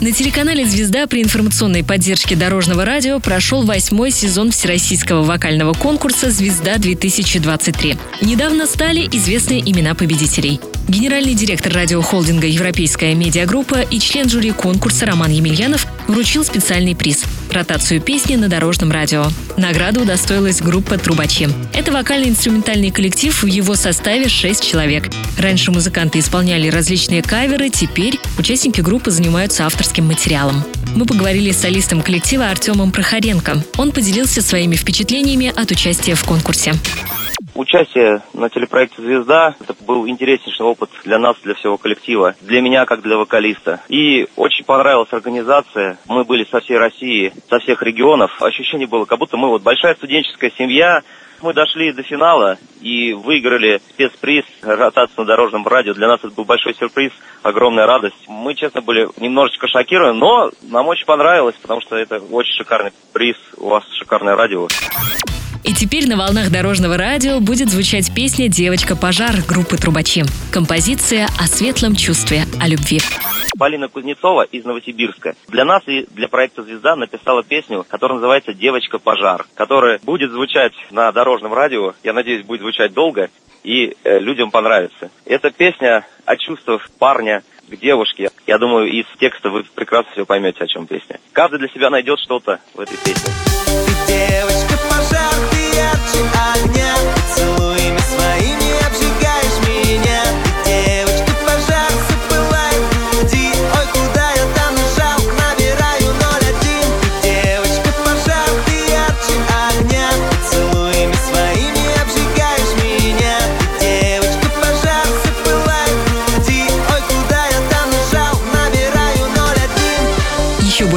На телеканале «Звезда» при информационной поддержке Дорожного радио прошел восьмой сезон всероссийского вокального конкурса «Звезда-2023». Недавно стали известны имена победителей. Генеральный директор радиохолдинга «Европейская медиагруппа» и член жюри конкурса Роман Емельянов вручил специальный приз – ротацию песни на Дорожном радио. Награду удостоилась группа «Трубачи». Это вокально-инструментальный коллектив, в его составе шесть человек. Раньше музыканты исполняли различные каверы, теперь участники группы занимаются авторским материалом. Мы поговорили с солистом коллектива Артемом Прохоренко. Он поделился своими впечатлениями от участия в конкурсе. Участие на телепроекте «Звезда» это был интереснейший опыт для нас, для всего коллектива, для меня как для вокалиста. И очень понравилась организация. Мы были со всей России, со всех регионов. Ощущение было, как будто мы вот большая студенческая семья, мы дошли до финала и выиграли спецприз ротацию на дорожном радио. Для нас это был большой сюрприз, огромная радость. Мы, честно, были немножечко шокированы, но нам очень понравилось, потому что это очень шикарный приз. У вас шикарное радио. И теперь на волнах дорожного радио будет звучать песня «Девочка-пожар» группы «Трубачи». Композиция о светлом чувстве, о любви. Полина Кузнецова из Новосибирска для нас и для проекта «Звезда» написала песню, которая называется «Девочка-пожар», которая будет звучать на дорожном радио, я надеюсь, будет звучать долго, и э, людям понравится. Это песня о чувствах парня к девушке. Я думаю, из текста вы прекрасно все поймете, о чем песня. Каждый для себя найдет что-то в этой песне.